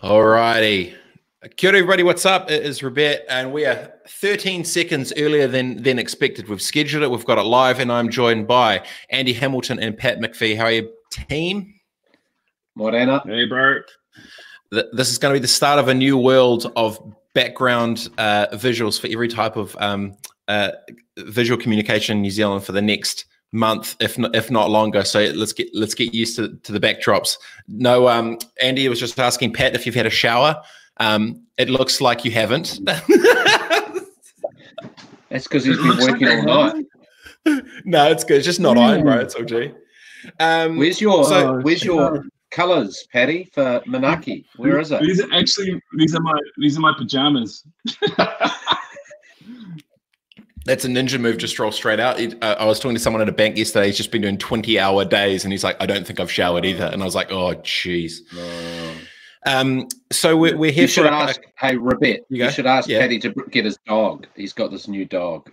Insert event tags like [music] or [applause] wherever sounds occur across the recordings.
All righty. Kia ora, everybody. What's up? It is Robert, and we are 13 seconds earlier than than expected. We've scheduled it. We've got it live, and I'm joined by Andy Hamilton and Pat McPhee. How are you, team? Morena. Hey, Bert. This is going to be the start of a new world of background uh, visuals for every type of um, uh, visual communication in New Zealand for the next month, if not, if not longer. So let's get let's get used to, to the backdrops. No, um, Andy was just asking Pat if you've had a shower. Um, it looks like you haven't. [laughs] That's because he's been working all night. [laughs] no, it's good. It's just not mm. iron, bro. It's OG. Um, where's your so, Where's your colors, Patty, for Manaaki? Where is it? These are actually these are my these are my pajamas. [laughs] That's a ninja move to stroll straight out. It, uh, I was talking to someone at a bank yesterday. He's just been doing 20 hour days and he's like, I don't think I've showered either. And I was like, oh, jeez. Um, so we're, we're here you should for ask, a, hey, Robert, you, you should ask yeah. Paddy to get his dog. He's got this new dog.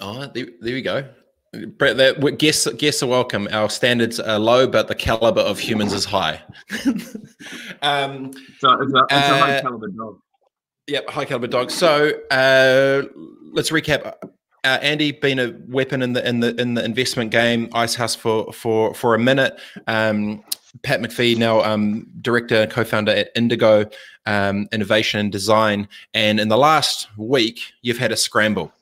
Oh, there, there we go. Brett, that, guests, guests are welcome. Our standards are low, but the caliber of humans is high. [laughs] um, so it's a, it's a high uh, caliber dog. Yep, high caliber dog. So uh, let's recap. Uh, Andy been a weapon in the in the in the investment game, Icehouse for for for a minute. Um, Pat McPhee, now um, director and co-founder at Indigo um, Innovation and Design, and in the last week, you've had a scramble.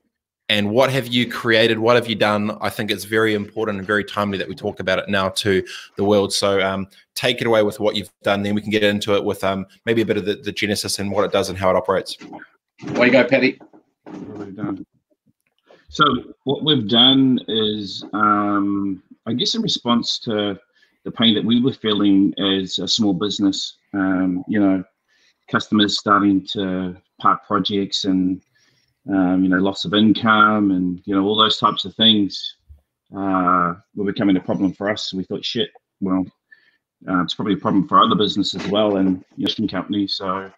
And what have you created? What have you done? I think it's very important and very timely that we talk about it now to the world. So um, take it away with what you've done, then we can get into it with um, maybe a bit of the, the genesis and what it does and how it operates. Way you go, Patty. What have we done? So what we've done is, um, I guess, in response to the pain that we were feeling as a small business, um, you know, customers starting to park projects and um, you know, loss of income and you know all those types of things uh, were becoming a problem for us. We thought, shit, well, uh, it's probably a problem for other businesses as well and Houston companies. So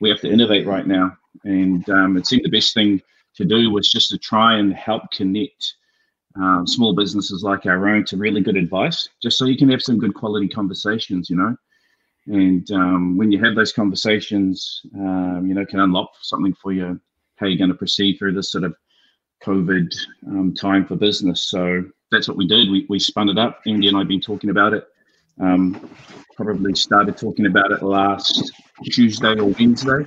we have to innovate right now. And um, it seemed the best thing to do was just to try and help connect um, small businesses like our own to really good advice, just so you can have some good quality conversations, you know. And um, when you have those conversations, um, you know, can unlock something for you, how you're going to proceed through this sort of COVID um, time for business. So that's what we did. We, we spun it up. Andy and I have been talking about it. Um, probably started talking about it last Tuesday or Wednesday,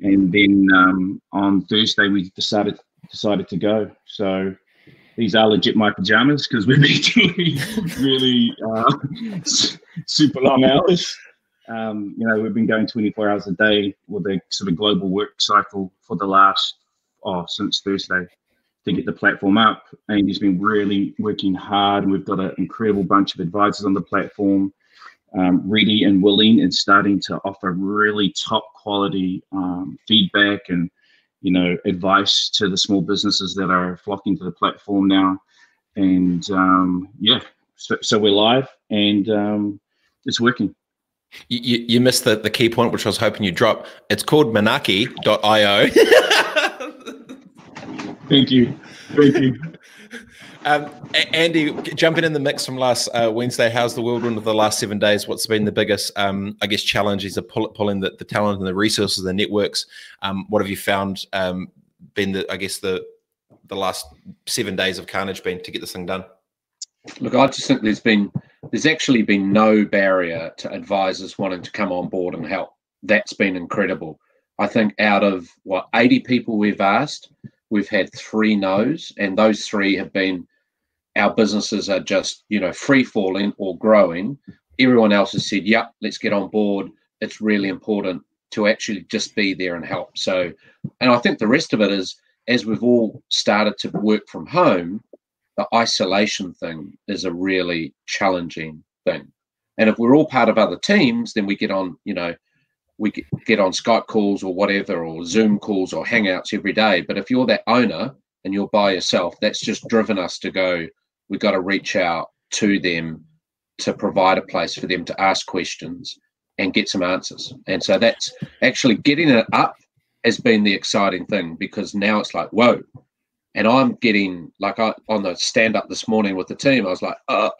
and then um, on Thursday we decided decided to go. So these are legit my pajamas because we've been [laughs] doing really uh, [laughs] super long hours. Um, you know, we've been going 24 hours a day with a sort of global work cycle for the last, oh, since Thursday to get the platform up. And he's been really working hard. We've got an incredible bunch of advisors on the platform, um, ready and willing and starting to offer really top quality um, feedback and, you know, advice to the small businesses that are flocking to the platform now. And um, yeah, so, so, we're live and um, it's working. You, you missed the, the key point, which I was hoping you'd drop. It's called Manaaki.io. [laughs] Thank you. Thank you. [laughs] Um, Andy, jumping in the mix from last uh, Wednesday, how's the world whirlwind of the last seven days? What's been the biggest, um, I guess, challenges of pull, pulling the, the, talent and the resources, the networks? Um, what have you found um, been the, I guess, the the last seven days of carnage been to get this thing done? Look, I just think there's been there's actually been no barrier to advisors wanting to come on board and help. That's been incredible. I think out of what 80 people we've asked, we've had three no's, and those three have been our businesses are just you know free falling or growing. Everyone else has said, "Yep, let's get on board." It's really important to actually just be there and help. So, and I think the rest of it is as we've all started to work from home, the isolation thing is a really challenging thing. And if we're all part of other teams, then we get on, you know, we get on Skype calls or whatever, or Zoom calls or Hangouts every day. But if you're that owner and you're by yourself, that's just driven us to go, we've got to reach out to them to provide a place for them to ask questions and get some answers. And so that's actually getting it up has been the exciting thing because now it's like, whoa, and I'm getting like I on the stand up this morning with the team, I was like, uh,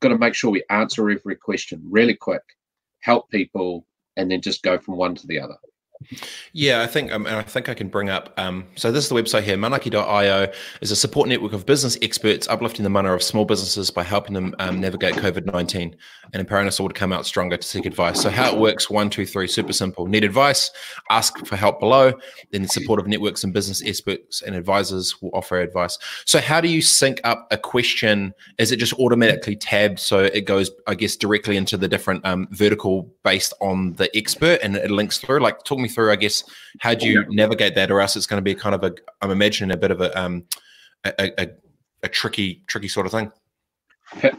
got to make sure we answer every question really quick, help people, and then just go from one to the other. Yeah, I think um, I think I can bring up. Um, so this is the website here. Manaaki.io is a support network of business experts uplifting the mana of small businesses by helping them um, navigate COVID nineteen and empowering us all to come out stronger to seek advice. So how it works: one, two, three, super simple. Need advice? Ask for help below. Then the support of networks and business experts and advisors will offer advice. So how do you sync up a question? Is it just automatically tabbed so it goes, I guess, directly into the different um, vertical based on the expert and it links through? Like, talk me through, I guess, how do you navigate that, or else it's going to be kind of a, I'm imagining a bit of a, um, a, a, a tricky, tricky sort of thing.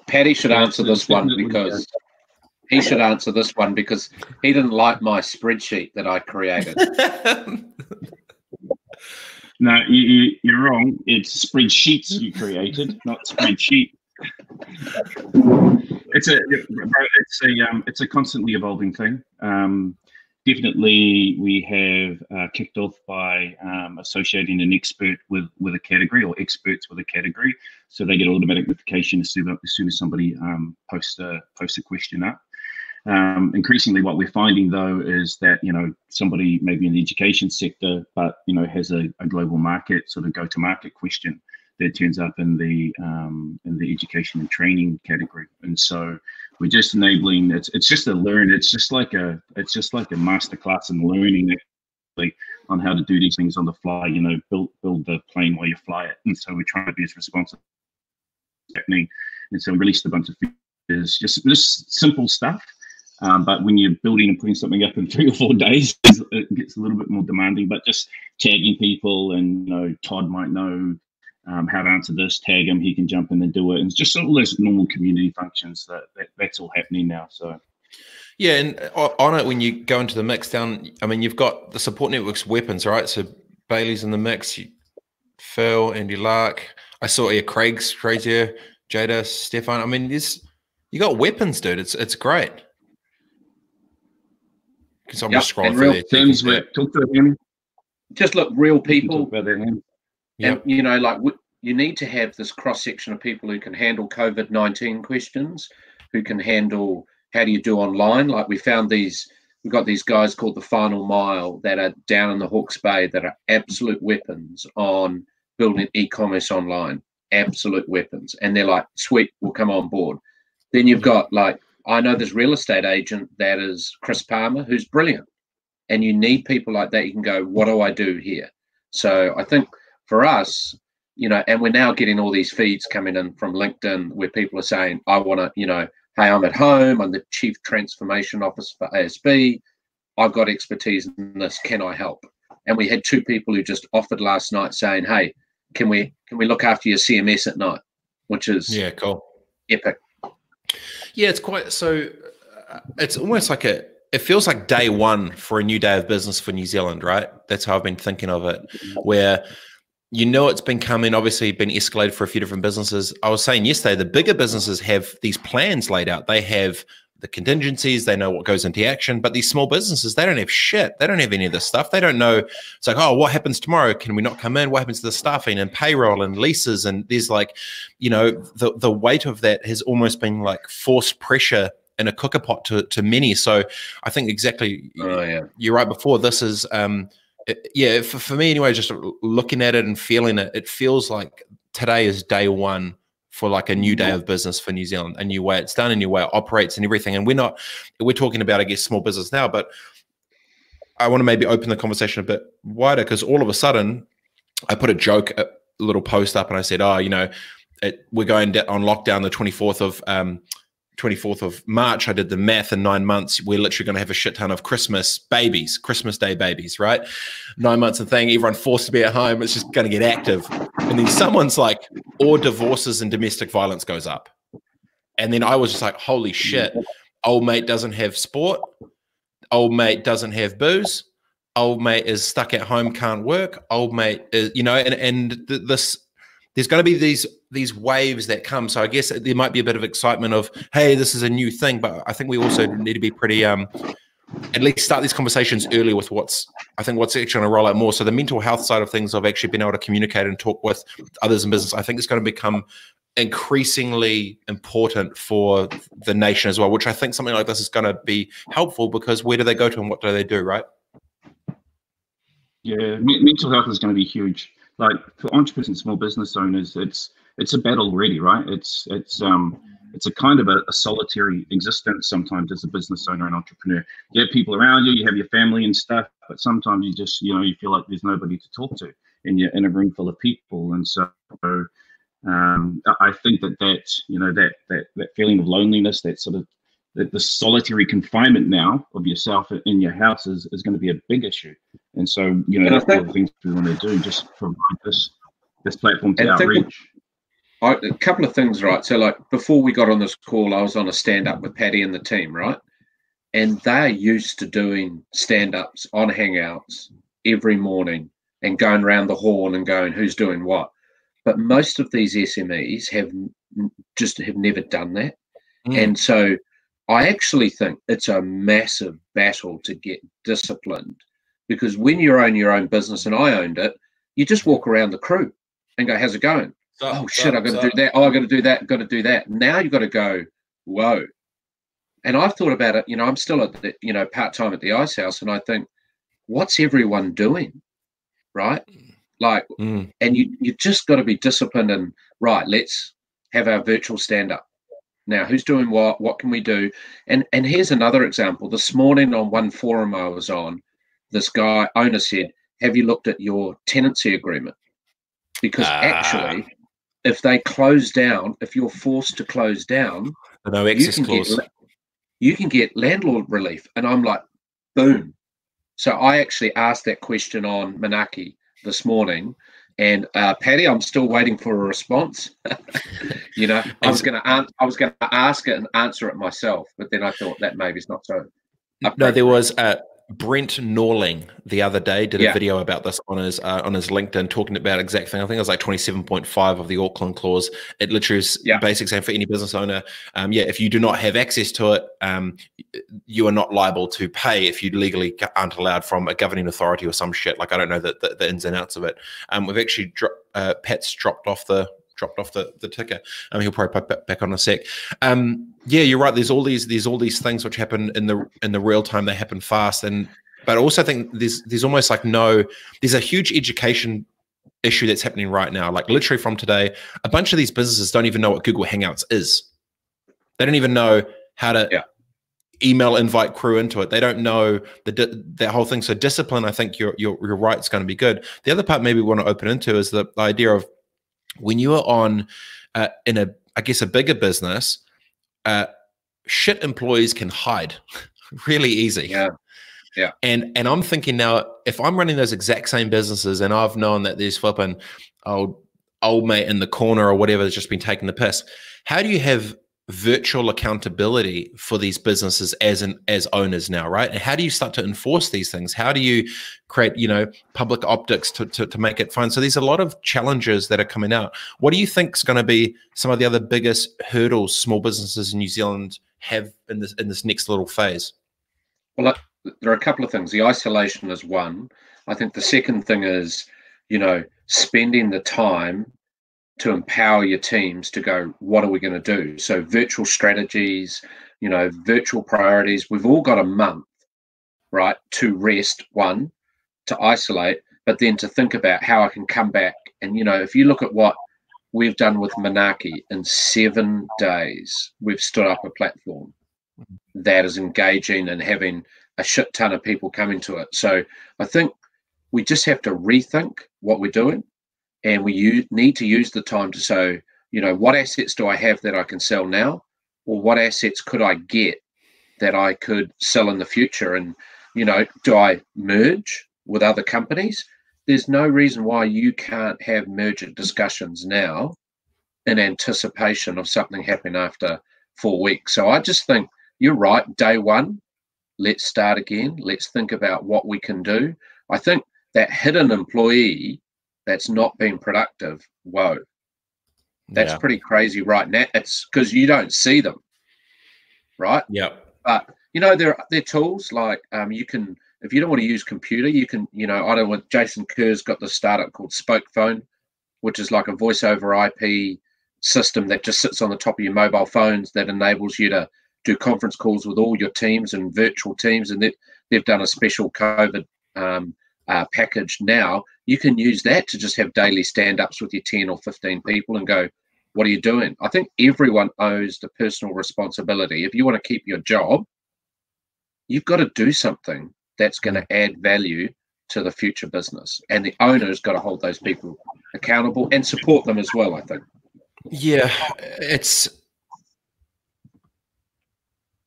Paddy should answer this one because he should answer this one because he didn't like my spreadsheet that I created. [laughs] no, you, are wrong. It's spreadsheets you created, not spreadsheet. it's a it's a um, it's a constantly evolving thing. Um, definitely we have uh, kicked off by um, associating an expert with with a category or experts with a category, so they get automatic notification as soon as, soon as somebody um, posts a posts a question up. Um, increasingly, what we're finding though is that you know somebody maybe in the education sector, but you know has a, a global market sort of go to market question that turns up in the um, in the education and training category, and so we're just enabling. It's it's just a learn. It's just like a it's just like a masterclass in learning like on how to do these things on the fly. You know, build build the plane while you fly it, and so we're trying to be as responsive happening. And so we released a bunch of features, just just simple stuff. Um, but when you're building and putting something up in three or four [laughs] days, it gets a little bit more demanding. But just tagging people, and you know, Todd might know um, how to answer this, tag him, he can jump in and do it. And just all those normal community functions that, that that's all happening now. So. Yeah, and on it when you go into the mix down, I mean, you've got the support network's weapons, right? So Bailey's in the mix, Phil, Andy Lark. I saw yeah, Craig's crazier, Jada, Stefan. I mean, this you got weapons, dude. It's it's great. Because I'm yep. just scrolling through Things talk to them. Just look, real people. Yep. And you know, like you need to have this cross section of people who can handle COVID nineteen questions, who can handle how do you do online. Like we found these, we've got these guys called the Final Mile that are down in the Hawke's Bay that are absolute weapons on building e-commerce online. Absolute weapons, and they're like, sweet, we'll come on board. Then you've got like I know this real estate agent that is Chris Palmer, who's brilliant, and you need people like that. You can go, what do I do here? So I think for us, you know, and we're now getting all these feeds coming in from LinkedIn where people are saying, I want to, you know, hey, I'm at home, I'm the chief transformation officer for ASB, I've got expertise in this, can I help? And we had two people who just offered last night saying, hey, can we can we look after your CMS at night? Which is yeah, cool, epic. Yeah, it's quite so. Uh, it's almost like a it feels like day one for a new day of business for New Zealand, right? That's how I've been thinking of it, where you know it's been coming obviously been escalated for a few different businesses. I was saying yesterday the bigger businesses have these plans laid out. They have the contingencies they know what goes into action but these small businesses they don't have shit. They don't have any of this stuff. They don't know it's like oh what happens tomorrow? Can we not come in? What happens to the staffing and payroll and leases? And there's like you know the the weight of that has almost been like forced pressure in a cooker pot to, to many. So i think exactly oh, yeah. you're right before this is um yeah, for, for me anyway, just looking at it and feeling it, it feels like today is day one for like a new day of business for New Zealand, a new way it's done, a new way it operates and everything. And we're not, we're talking about, I guess, small business now, but I want to maybe open the conversation a bit wider because all of a sudden I put a joke, a little post up and I said, oh, you know, it, we're going on lockdown the 24th of um, 24th of March, I did the math in nine months. We're literally going to have a shit ton of Christmas babies, Christmas Day babies, right? Nine months of thing, everyone forced to be at home. It's just going to get active. And then someone's like, or divorces and domestic violence goes up. And then I was just like, holy shit, old mate doesn't have sport. Old mate doesn't have booze. Old mate is stuck at home, can't work. Old mate is, you know, and, and th- this there's going to be these these waves that come. So I guess there might be a bit of excitement of, hey, this is a new thing, but I think we also need to be pretty um at least start these conversations early with what's I think what's actually going to roll out more. So the mental health side of things, I've actually been able to communicate and talk with others in business. I think it's going to become increasingly important for the nation as well, which I think something like this is going to be helpful because where do they go to and what do they do, right? Yeah, mental health is going to be huge. Like for entrepreneurs and small business owners, it's it's a battle already, right? It's it's um it's a kind of a, a, solitary existence sometimes as a business owner and entrepreneur. You have people around you, you have your family and stuff, but sometimes you just you know you feel like there's nobody to talk to, and you're in a room full of people, and so um, I think that that you know that that that feeling of loneliness, that sort of the, the solitary confinement now of yourself in your house is, is going to be a big issue. And so you know that's one of the things we want to do, just provide this this platform to outreach. I, a couple of things, right? So, like before we got on this call, I was on a stand up with Patty and the team, right? And they're used to doing stand ups on Hangouts every morning and going around the horn and going, who's doing what? But most of these SMEs have just have never done that. Mm. And so I actually think it's a massive battle to get disciplined because when you own your own business and I owned it, you just walk around the crew and go, how's it going? oh shit, I've got to do that. Oh, I've got to do that. Got to do that. Now you've got to go, whoa. And I've thought about it. You know, I'm still at the, you know, part time at the Icehouse, and I think, what's everyone doing, right? Like, mm. and you you just got to be disciplined and right. Let's have our virtual stand up. Now, who's doing what? What can we do? And and here's another example. This morning on one forum I was on, this guy owner said, "Have you looked at your tenancy agreement?" Because ah. actually, if they close down, if you're forced to close down, no access you clause. Get, you can get landlord relief. And I'm like, boom. So I actually asked that question on Manaaki this morning. And uh, Patty, I'm still waiting for a response. [laughs] you know, I was going to an- I was going to ask it and answer it myself, but then I thought that maybe it's not so. No, there was uh, Brent Norling the other day did a yeah. video about this on his uh, on his LinkedIn, talking about exact thing. I think it was like twenty seven point five of the Auckland clause. It literally is yeah. basic saying for any business owner. Um, yeah, if you do not have access to it, um, you are not liable to pay if you legally aren't allowed from a governing authority or some shit. Like I don't know the, the, the ins and outs of it. Um, we've actually dro- uh, Pat's dropped off the dropped off the, the ticker. Um, he'll probably pop back on a sec. Um, yeah, you're right. There's all these there's all these things which happen in the in the real time. They happen fast, and but I also think there's there's almost like no there's a huge education issue that's happening right now. Like literally from today, a bunch of these businesses don't even know what Google Hangouts is. They don't even know how to yeah. email invite crew into it. They don't know the that whole thing. So discipline, I think you're you're, you're right. It's going to be good. The other part maybe we want to open into is the, the idea of when you are on uh, in a I guess a bigger business, uh, shit employees can hide [laughs] really easy. Yeah. Yeah. And and I'm thinking now, if I'm running those exact same businesses and I've known that there's flipping old old mate in the corner or whatever that's just been taking the piss, how do you have virtual accountability for these businesses as an as owners now right? And how do you start to enforce these things? How do you create you know public optics to, to, to make it fun? So there's a lot of challenges that are coming out. What do you think is going to be some of the other biggest hurdles small businesses in new zealand have in this in this next little phase? Well there are a couple of things. The isolation is one. I think the second thing is you know spending the time to empower your teams to go, what are we going to do? So virtual strategies, you know, virtual priorities. We've all got a month, right, to rest, one, to isolate, but then to think about how I can come back. And, you know, if you look at what we've done with Manaaki in seven days, we've stood up a platform that is engaging and having a shit ton of people coming to it. So I think we just have to rethink what we're doing and we need to use the time to say, you know, what assets do I have that I can sell now, or what assets could I get that I could sell in the future, and you know, do I merge with other companies? There's no reason why you can't have merger discussions now in anticipation of something happening after four weeks. So I just think you're right. Day one, let's start again. Let's think about what we can do. I think that hidden employee that's not been productive, whoa, that's yeah. pretty crazy right now. It's because you don't see them, right? Yeah. But you know, there there are tools like um, you can if you don't want to use computer, you can you know I don't want Jason Kerr's got the startup called Spoke Phone, which is like a voice over IP system that just sits on the top of your mobile phones that enables you to do conference calls with all your teams and virtual teams, and they've, they've done a special COVID um, uh, package now. You can use that to just have daily stand-ups with your 10 or 15 people and go, what are you doing? I think everyone owes the personal responsibility. If you want to keep your job, you've got to do something that's going to add value to the future business. And the owner's got to hold those people accountable and support them as well, I think. Yeah, it's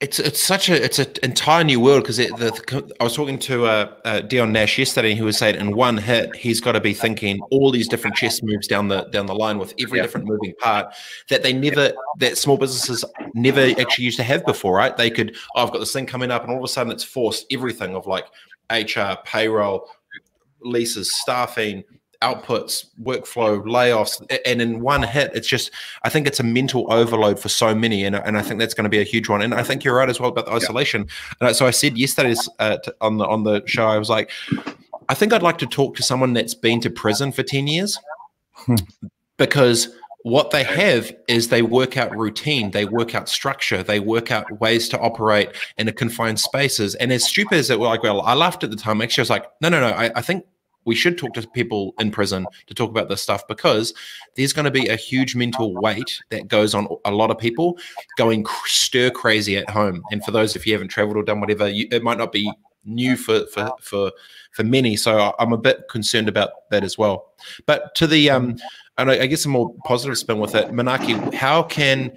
it's it's such a it's an entire new world because I was talking to uh, uh, Dion Nash yesterday, and he was saying in one hit he's got to be thinking all these different chess moves down the down the line with every different moving part that they never that small businesses never actually used to have before, right? They could oh, I've got this thing coming up, and all of a sudden it's forced everything of like HR, payroll, leases, staffing, outputs, workflow, layoffs, and in one hit, it's just I think it's a mental overload for so many, and, and I think that's going to be a huge one. And I think you're right as well about the isolation. Yeah. so I said yesterday uh, on the on the show, I was like, I think I'd like to talk to someone that's been to prison for ten years, hmm. because what they have is they work out routine, they work out structure, they work out ways to operate in a confined spaces. And as stupid as it was, like, well, I laughed at the time. Actually, I was like, no, no, no. I, I think we should talk to people in prison to talk about this stuff because there's going to be a huge mental weight that goes on a lot of people going stir crazy at home. And for those, if you haven't traveled or done whatever, you, it might not be new for for for for many. So I'm a bit concerned about that as well. But to the um, and I guess a more positive spin with it, Manaaki, how can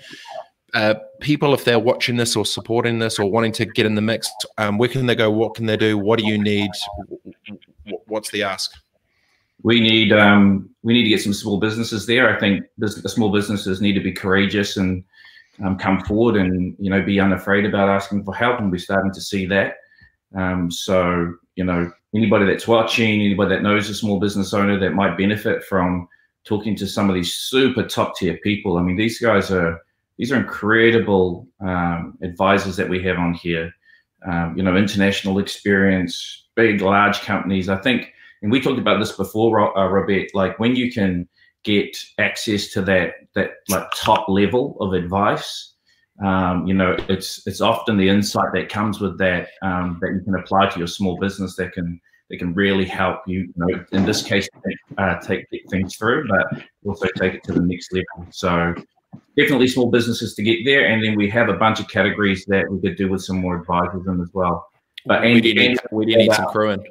uh, people, if they're watching this or supporting this or wanting to get in the mix, um, where can they go? What can they do? What do you need? What's the ask? We need um, we need to get some small businesses there. I think the small businesses need to be courageous and um, come forward and you know be unafraid about asking for help, and we're starting to see that. Um, so you know anybody that's watching, anybody that knows a small business owner that might benefit from talking to some of these super top tier people. I mean, these guys are these are incredible um, advisors that we have on here. Um, you know, international experience, big, large companies. I think, and we talked about this before, uh, Robert. Like when you can get access to that that like top level of advice, um, you know, it's it's often the insight that comes with that um, that you can apply to your small business that can that can really help you. you know, in this case, uh, take things through, but also take it to the next level. So definitely small businesses to get there, and then we have a bunch of categories that we could do with some more advisors in as well. But Andy, we did need, we did need some crewing.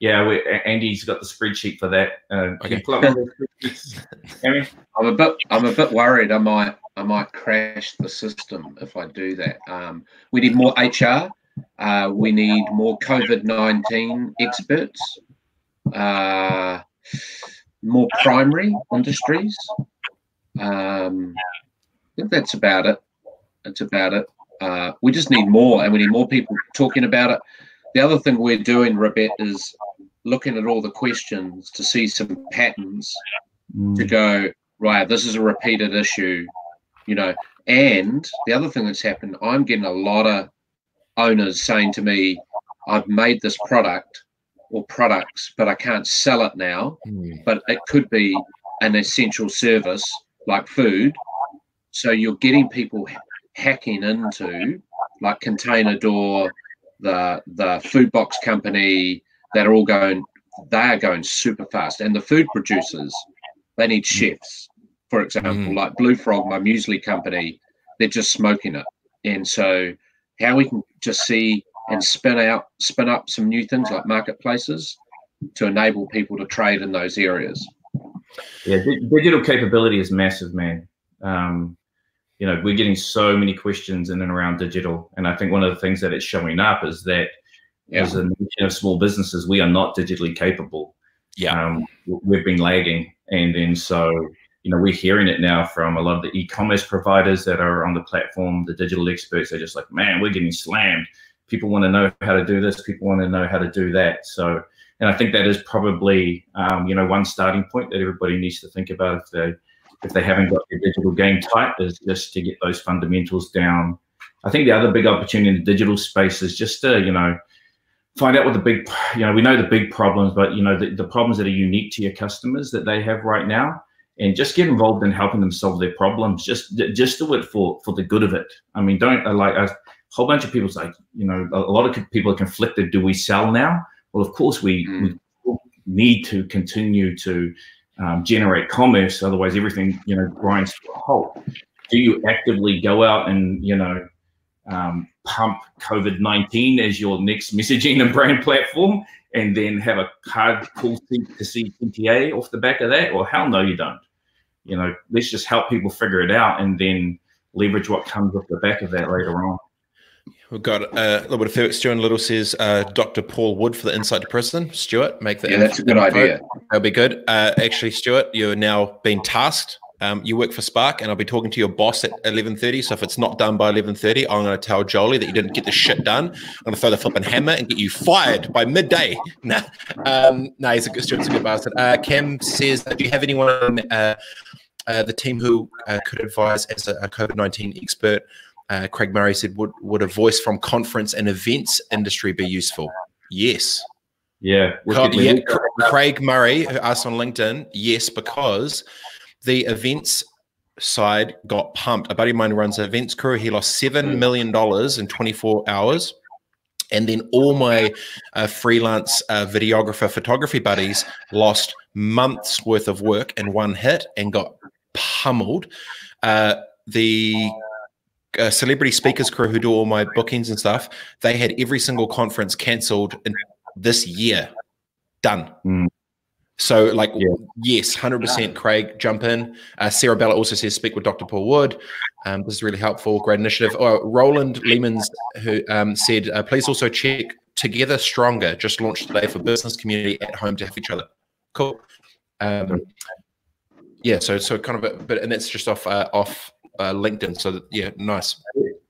Yeah, we, Andy's got the spreadsheet for that. Uh, okay. [laughs] I'm a bit, I'm a bit worried. I might, I might crash the system if I do that. Um, we need more HR. Uh, we need more COVID nineteen experts. Uh, more primary industries. Um, I think that's about it. That's about it. Uh, we just need more, and we need more people talking about it. The other thing we're doing, Rebet, is looking at all the questions to see some patterns mm. to go right. This is a repeated issue, you know. And the other thing that's happened, I'm getting a lot of owners saying to me, "I've made this product or products, but I can't sell it now. Mm. But it could be an essential service like food." So you're getting people hacking into like Container Door, the the food box company that are all going they are going super fast and the food producers they need mm. chefs for example mm. like blue frog my muesli company they're just smoking it and so how we can just see and spin out spin up some new things like marketplaces to enable people to trade in those areas yeah digital capability is massive man um, you know, we're getting so many questions in and around digital. And I think one of the things that it's showing up is that yeah. as a nation of small businesses, we are not digitally capable. Yeah. Um, we've been lagging. And then so, you know, we're hearing it now from a lot of the e-commerce providers that are on the platform, the digital experts, they're just like, man, we're getting slammed. People want to know how to do this. People want to know how to do that. So, and I think that is probably, um, you know, one starting point that everybody needs to think about if they if they haven't got their digital game tight, is just to get those fundamentals down I think the other big opportunity in the digital space is just to, you know, find out what the big, you know, we know the big problems, but you know, the, the problems that are unique to your customers that they have right now, and just get involved in helping them solve their problems. Just, just do it for for the good of it. I mean, don't like a whole bunch of people say, you know, a lot of people are conflicted. Do we sell now? Well, of course we, mm. we need to continue to um, generate commerce. Otherwise, everything you know grinds to a halt. Do you actively go out and you know um, pump COVID 19 as your next messaging and brand platform and then have a hard pull to see CTA off the back of that? Or hell no, you don't. You know, let's just help people figure it out and then leverage what comes off the back of that later on. We've got uh, a little bit of feedback. Stuart Little says uh, Dr. Paul Wood for the Insight to Prison. Stuart, make that. Yeah, that's a good idea. That'll be good. Uh, actually, Stuart, you're now being tasked um, you work for Spark, and I'll be talking to your boss at eleven thirty. So if it's not done by eleven thirty, I'm going to tell Jolie that you didn't get the shit done. I'm going to throw the flipping hammer and get you fired by midday. [laughs] Nah, um, nah, he's a good, he's a good bastard. Uh, Cam says, "Do you have anyone on uh, uh, the team who uh, could advise as a, a COVID nineteen expert?" Uh, Craig Murray said, "Would would a voice from conference and events industry be useful?" Yes. Yeah. yeah. Craig Murray, who asked on LinkedIn, yes, because the events side got pumped. A buddy of mine runs an events crew. He lost seven hmm. million dollars in 24 hours. And then all my uh, freelance uh, videographer photography buddies lost months worth of work in one hit and got pummeled. Uh, the uh, celebrity speakers crew who do all my bookings and stuff, they had every single conference cancelled in this year. Done. Mm. So, like, yeah. yes, 100% Craig, jump in. Uh, Sarah Bella also says, speak with Dr. Paul Wood. Um, this is really helpful. Great initiative. Oh, Roland Lehmans, who um, said, uh, please also check Together Stronger, just launched today for business community at home to have each other. Cool. Um, yeah, so so kind of a but and that's just off uh, off uh, LinkedIn. So that, yeah, nice.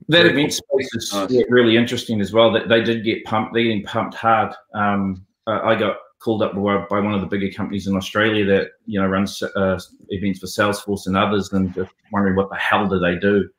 That event space is nice. yeah, really interesting as well. That they did get pumped. They getting pumped hard. Um, I got called up by one of the bigger companies in Australia that you know runs uh, events for Salesforce and others, and just wondering what the hell do they do.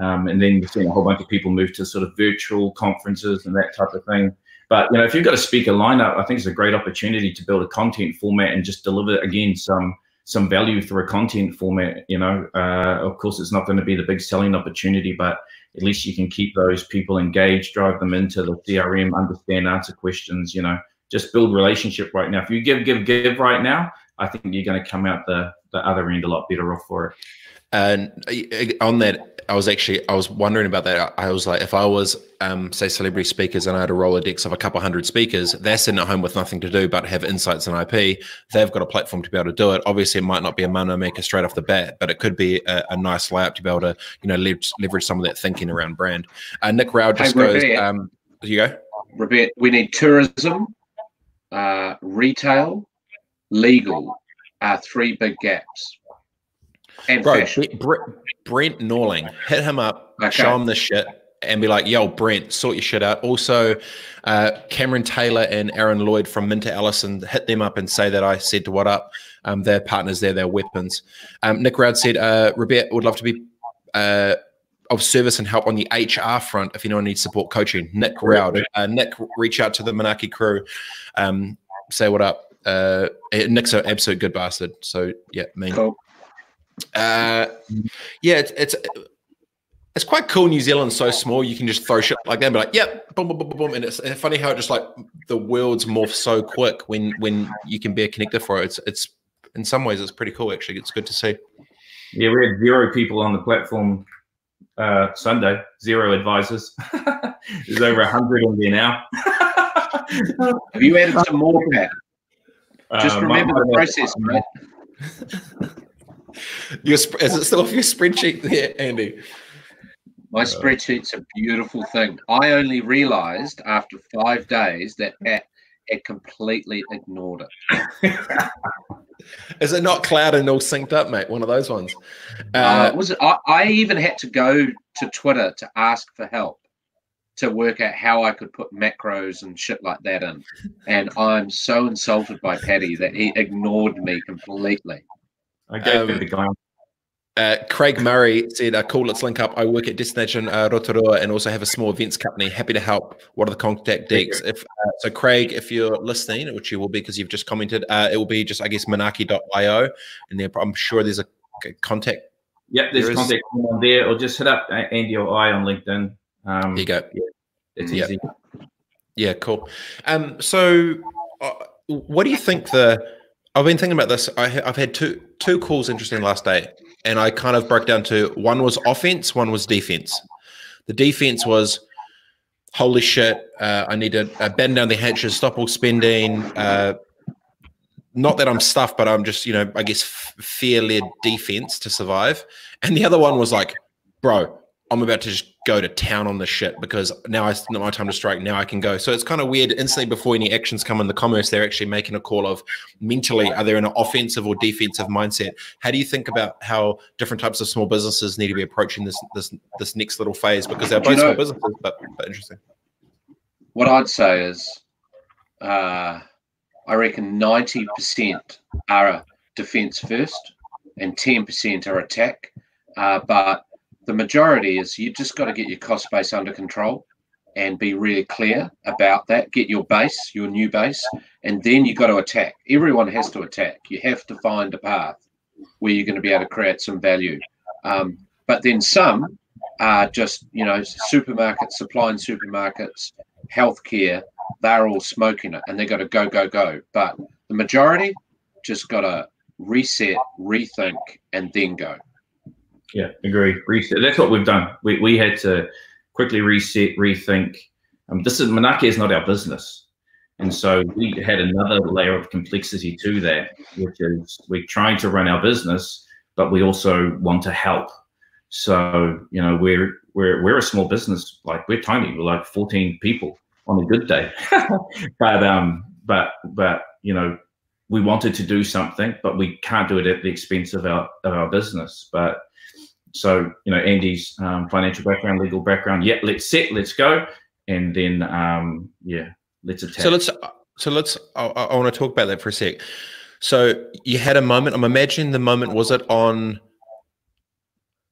Um, and then we've seen a whole bunch of people move to sort of virtual conferences and that type of thing. But you know, if you've got a speaker lineup, I think it's a great opportunity to build a content format and just deliver again some some value through a content format. You know, uh, of course, it's not going to be the big selling opportunity, but at least you can keep those people engaged, drive them into the CRM, understand, answer questions. You know, just build relationship right now. If you give, give, give right now, I think you're going to come out the, the other end a lot better off for it. And uh, on that, I was actually I was wondering about that. I was like, if I was um, say celebrity speakers and I had a Rolodex of a couple hundred speakers, they're sitting at home with nothing to do but have insights and IP. They've got a platform to be able to do it. Obviously, it might not be a money maker straight off the bat, but it could be a, a nice layup to be able to you know leverage, leverage some of that thinking around brand. Uh, Nick Rao just hey, goes. Um, you go. Robert, we need tourism uh, retail, legal are three big gaps. And Bro, fashion. Brent Norling, hit him up, okay. show him the shit, and be like, "Yo, Brent, sort your shit out." Also, uh, Cameron Taylor and Aaron Lloyd from MinterEllison, hit them up and say that I said to what up. Um, they're partners there, they're weapons. Um, Nick Rowd said, uh, "Robert would love to be." Uh, of service and help on the HR front if anyone needs support coaching. Nick Rowd, uh, Nick, reach out to the Manaki crew, um, say what up. Uh, Nick's an absolute good bastard. So yeah, me. Cool. Uh, yeah, it's, it's it's quite cool. New Zealand's so small, you can just throw shit like that, and be like, "Yep, boom, boom, boom, boom," and it's funny how it just like the worlds morph so quick when when you can be a connector for it. It's it's in some ways it's pretty cool. Actually, it's good to see. Yeah, we had zero people on the platform uh, Sunday, zero advisors. [laughs] There's over 100 in there now. [laughs] Have you added some more, Pat? Just uh, remember the process, mate. [laughs] Your, is it still off your spreadsheet there, Andy? My spreadsheet's a beautiful thing. I only realized after five days that Pat had completely ignored it. [laughs] Is it not cloud and all synced up, mate? One of those ones. Uh, uh, was it? I, I, even had to go to Twitter to ask for help to work out how I could put macros and shit like that in. And I'm so insulted by Paddy that he ignored me completely. I gave um, the guy. Uh, Craig Murray said, uh, "Cool, let's link up. I work at Destination uh, Rotorua and also have a small events company. Happy to help. What are the contact details? If uh, so, Craig, if you're listening, which you will be because you've just commented, uh, it will be just I guess Manaaki.io, and there I'm sure there's a contact. Yep, there's there contact on there, or just hit up Andy or I on LinkedIn. Um, there you go. Yeah, it's yep. easy. Yeah, cool. Um, so, uh, what do you think the? I've been thinking about this. I, have had two two calls interesting last day and I kind of broke down to one was offense, one was defense. The defense was holy shit, uh, I need to uh, bend down the hatches, stop all spending. Uh, not that I'm stuffed, but I'm just, you know, I guess fear led defense to survive. And the other one was like, bro, I'm about to just go to town on this shit because now it's not my time to strike. Now I can go. So it's kind of weird. Instantly before any actions come in the commerce, they're actually making a call of mentally, are they in an offensive or defensive mindset? How do you think about how different types of small businesses need to be approaching this this this next little phase? Because they're both you know, small businesses, but, but interesting. What I'd say is, uh, I reckon ninety percent are defense first, and ten percent are attack. Uh, but the majority is you just got to get your cost base under control and be really clear about that. Get your base, your new base, and then you got to attack. Everyone has to attack. You have to find a path where you're going to be able to create some value. Um, but then some are just, you know, supermarkets, supplying supermarkets, healthcare, they're all smoking it and they got to go, go, go. But the majority just got to reset, rethink, and then go. Yeah, agree. Reset. That's what we've done. We, we had to quickly reset, rethink. Um, this is Manaaki is not our business. And so we had another layer of complexity to that, which is we're trying to run our business, but we also want to help. So, you know, we're we're we're a small business, like we're tiny, we're like 14 people on a good day. [laughs] but um, but but you know, we wanted to do something, but we can't do it at the expense of our of our business. But so you know Andy's um, financial background, legal background. Yeah, let's set, let's go, and then um, yeah, let's attack. So let's so let's. I, I want to talk about that for a sec. So you had a moment. I'm imagining the moment was it on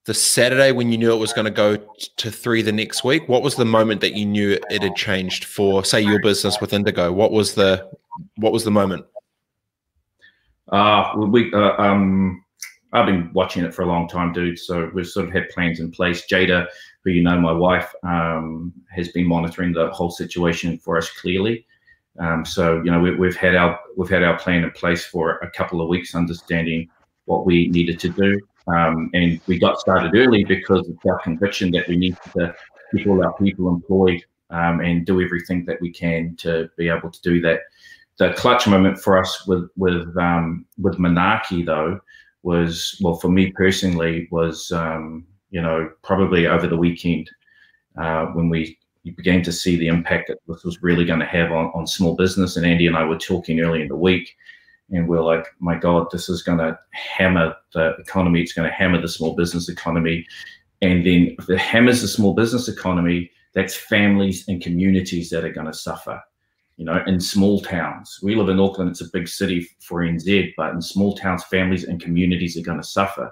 the Saturday when you knew it was going to go to three the next week. What was the moment that you knew it had changed for, say, your business with Indigo? What was the what was the moment? Uh, we uh, um I've been watching it for a long time, dude. So we've sort of had plans in place. Jada, who you know, my wife, um, has been monitoring the whole situation for us clearly. Um, so you know, we, have had our we've had our plan in place for a couple of weeks, understanding what we needed to do, um, and we got started early because of our conviction that we need to keep all our people employed um, and do everything that we can to be able to do that. The clutch moment for us with with um, with Manaaki though was well for me personally was um, you know probably over the weekend uh, when we began to see the impact that this was really going to have on, on small business. And andy and i were talking early in the week and we're like my god this is going to hammer the economy. It's going to hammer the small business economy. And then if it hammers the small business economy that's families and communities that are going to suffer you know, in small towns. We live in Auckland, it's a big city for NZ, but in small towns, families and communities are going to suffer.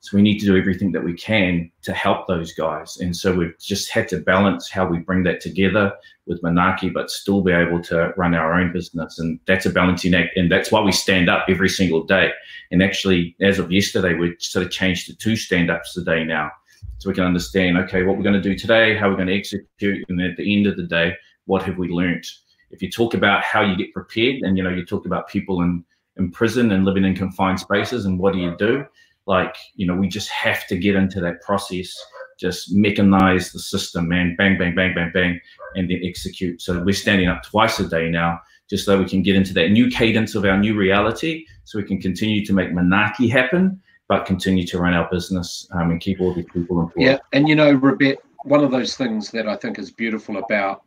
So we need to do everything that we can to help those guys. And so we've just had to balance how we bring that together with Manaaki, but still be able to run our own business. And that's a balancing act. And that's why we stand up every single day. And actually, as of yesterday, we sort of changed to two stand ups a day now. So we can understand, okay, what we're going to do today, how we're going to execute. And at the end of the day, what have we learned? If you talk about how you get prepared and you know you talk about people in in prison and living in confined spaces and what do you do? Like you know we just have to get into that process just mechanize the system man bang bang bang bang bang and then execute. So we're standing up twice a day now just so we can get into that new cadence of our new reality so we can continue to make Manaaki happen but continue to run our business um, and keep all these people employed. Yeah and you know Rebet, one of those things that i think is beautiful about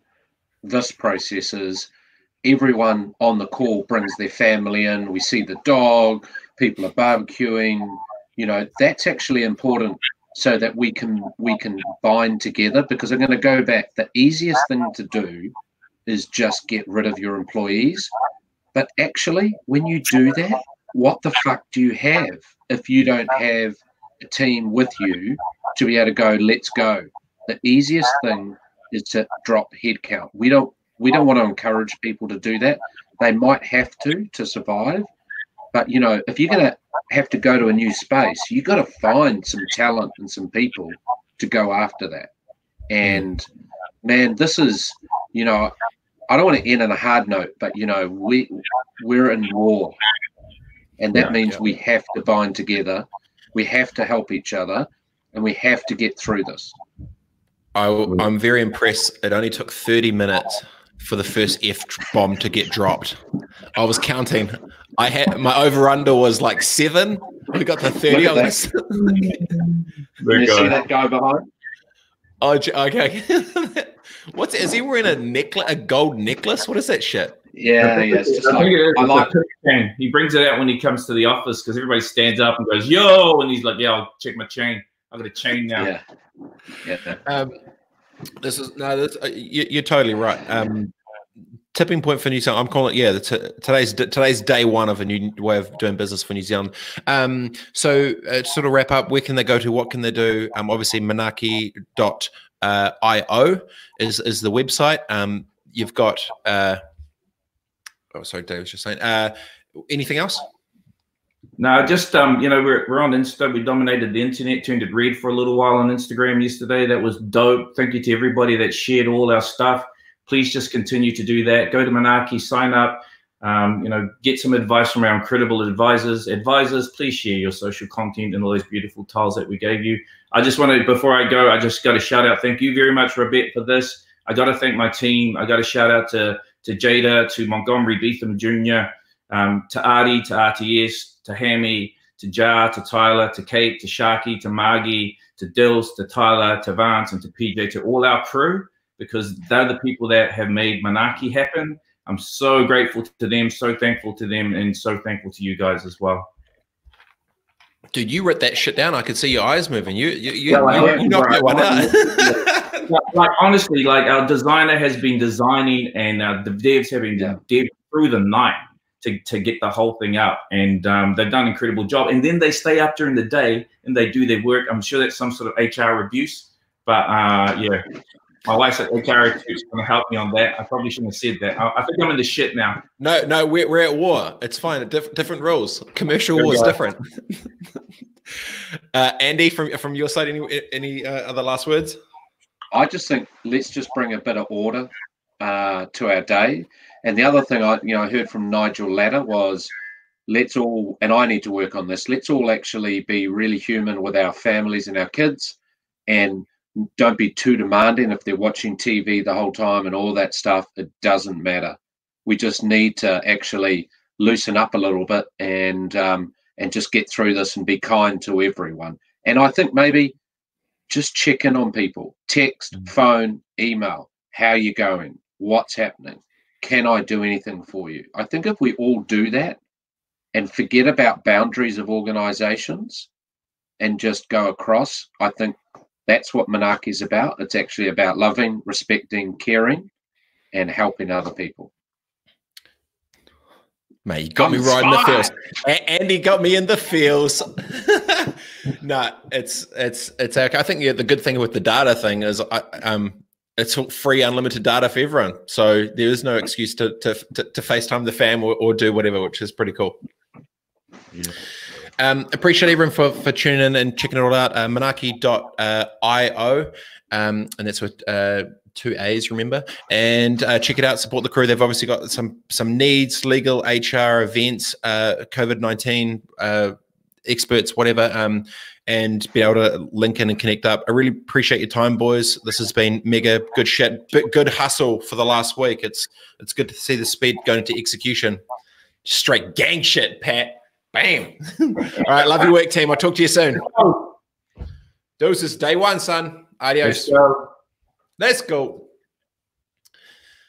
this process is everyone on the call brings their family in. We see the dog, people are barbecuing. You know, that's actually important so that we can we can bind together because I'm going to go back. The easiest thing to do is just get rid of your employees. But actually, when you do that, what the fuck do you have if you don't have a team with you to be able to go, let's go. The easiest thing is to drop headcount. We don't we don't want to encourage people to do that. They might have to to survive, but you know, if you're gonna have to go to a new space, you got to find some talent and some people to go after that. And man, this is you know, I don't want to end on a hard note, but you know, we we're in war, and that yeah, means yeah. we have to bind together. We have to help each other, and we have to get through this. I, mm. I'm very impressed. It only took 30 minutes for the first F bomb to get dropped. I was counting. I had my over under was like seven. We got to 30 on this. [laughs] you see that guy behind? Oh, okay. [laughs] What's is he wearing a necklace, a gold necklace? What is that shit? Yeah, yeah. It's just I like, think it is. I like chain. He brings it out when he comes to the office because everybody stands up and goes, "Yo!" and he's like, "Yeah, I'll check my chain. I got a chain now." Yeah. Yeah. Um, this is no. This, uh, you, are totally right. Um, tipping point for New Zealand. I'm calling it. Yeah, today's today's day one of a new way of doing business for New Zealand. Um, so uh, to sort of wrap up, where can they go to? What can they do? Um, obviously, Manaaki.io uh, is is the website. Um, you've got. Uh, oh, sorry, Dave was just saying. Uh, anything else? No, just um, you know, we're we're on Insta. We dominated the internet, turned it red for a little while on Instagram yesterday. That was dope. Thank you to everybody that shared all our stuff. Please just continue to do that. Go to Manaaki, sign up. Um, you know, get some advice from our incredible advisors. Advisors, please share your social content and all those beautiful tiles that we gave you. I just want to, before I go, I just got to shout out. Thank you very much, Robert, for this. I got to thank my team. I got to shout out to to Jada, to Montgomery Beetham Jr., um, to Artie, to RTS, to Hammy, to Jar, to Tyler, to Kate, to Sharky, to Margie, to Dills, to Tyler, to Vance, and to PJ, to all our crew, because they're the people that have made Manaaki happen. I'm so grateful to them, so thankful to them, and so thankful to you guys as well. Dude, you wrote that shit down. I could see your eyes moving. You you you, yeah, you, you knocked that one out. like, like, honestly, like our designer has been designing and uh, the devs have been yeah. dev through the night to, to get the whole thing up. And um, they've done an incredible job. And then they stay up during the day and they do their work. I'm sure that's some sort of HR abuse. But uh, yeah, my wife said HR is going to help me on that. I probably shouldn't have said that. I, I, think I'm in the shit now. No, no, we're, we're at war. It's fine. Diff- different rules. Commercial war is different. [laughs] uh, Andy, from from your side, any any uh, other last words? I just think let's just bring a bit of order uh, to our day. And the other thing I, you know, I heard from Nigel Latta was, let's all, and I need to work on this. Let's all actually be really human with our families and our kids, and don't be too demanding if they're watching TV the whole time and all that stuff. It doesn't matter. We just need to actually loosen up a little bit and um, and just get through this and be kind to everyone. And I think maybe just check in on people, text, mm. phone, email. How you going? What's happening? Can I do anything for you? I think if we all do that and forget about boundaries of organizations and just go across, I think that's what Manaaki is about. It's actually about loving, respecting, caring, and helping other people. Mate, you got I'm me right in the feels. Andy got me in the feels. [laughs] no, it's it's it's. I think yeah, the good thing with the data thing is, I, um, it's free unlimited data for everyone so there is no excuse to to, to, to facetime the fam or, or, do whatever which is pretty cool yeah. um, appreciate everyone for for tuning in and checking it all out uh, manaaki.io um, and that's with uh, two A's, remember, and uh, check it out. Support the crew. They've obviously got some some needs, legal, HR, events, uh, COVID nineteen uh, experts, whatever. Um, and be able to link in and connect up. I really appreciate your time, boys. This has been mega good shit, good hustle for the last week. It's it's good to see the speed going to execution. Straight gang shit, Pat. Bam. [laughs] All right, love your work, team. I'll talk to you soon. Doses day one, son. Adios. Let's go. Let's go.